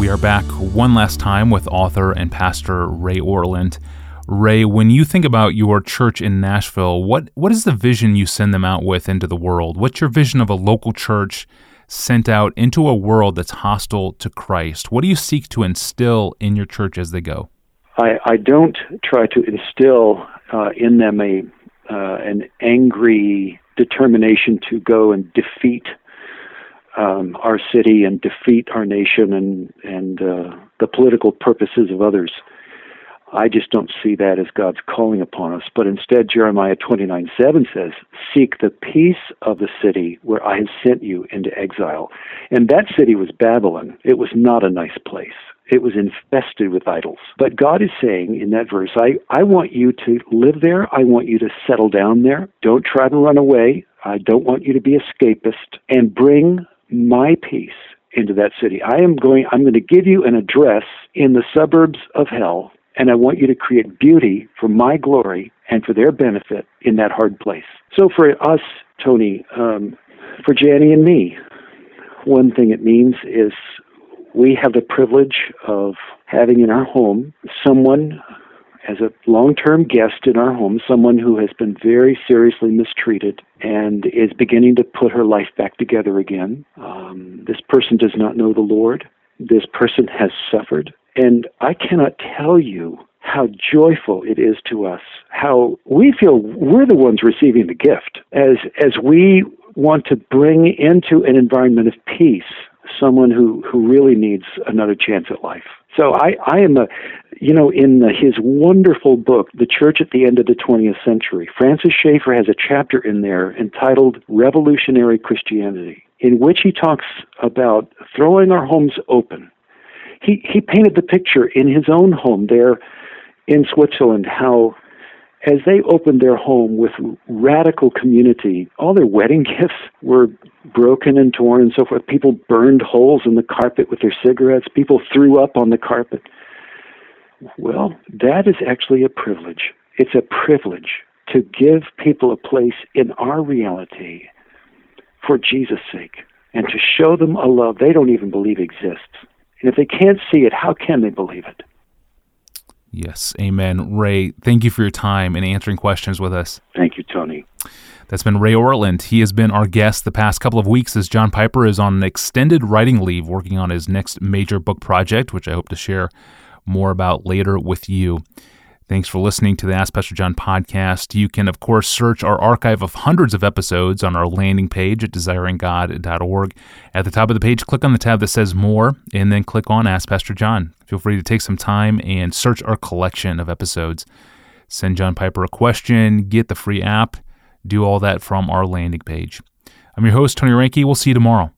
We are back one last time with author and pastor Ray Ortlund. Ray, when you think about your church in Nashville, what, what is the vision you send them out with into the world? What's your vision of a local church sent out into a world that's hostile to Christ? What do you seek to instill in your church as they go? I, I don't try to instill uh, in them a uh, an angry determination to go and defeat um, our city and defeat our nation and and uh, the political purposes of others. I just don't see that as God's calling upon us. But instead, Jeremiah 29 7 says, Seek the peace of the city where I have sent you into exile. And that city was Babylon. It was not a nice place. It was infested with idols. But God is saying in that verse, I, I want you to live there. I want you to settle down there. Don't try to run away. I don't want you to be escapist. And bring my peace into that city. I am going I'm going to give you an address in the suburbs of hell and I want you to create beauty for my glory and for their benefit in that hard place. So for us, Tony, um, for Jani and me, one thing it means is we have the privilege of having in our home someone as a long term guest in our home, someone who has been very seriously mistreated and is beginning to put her life back together again. Um, this person does not know the Lord. This person has suffered. And I cannot tell you how joyful it is to us, how we feel we're the ones receiving the gift as, as we want to bring into an environment of peace someone who, who really needs another chance at life. So I, I am a, you know, in his wonderful book, The Church at the End of the 20th Century, Francis Schaeffer has a chapter in there entitled Revolutionary Christianity, in which he talks about throwing our homes open. He, he painted the picture in his own home there in Switzerland how as they opened their home with radical community, all their wedding gifts were broken and torn and so forth. People burned holes in the carpet with their cigarettes. People threw up on the carpet. Well, that is actually a privilege. It's a privilege to give people a place in our reality for Jesus' sake and to show them a love they don't even believe exists. And if they can't see it, how can they believe it? Yes, amen. Ray, thank you for your time and answering questions with us. Thank you, Tony. That's been Ray Ortlund. He has been our guest the past couple of weeks as John Piper is on an extended writing leave working on his next major book project, which I hope to share more about later with you. Thanks for listening to the Ask Pastor John podcast. You can, of course, search our archive of hundreds of episodes on our landing page at desiringgod.org. At the top of the page, click on the tab that says More, and then click on Ask Pastor John. Feel free to take some time and search our collection of episodes. Send John Piper a question, get the free app, do all that from our landing page. I'm your host, Tony Reinke. We'll see you tomorrow.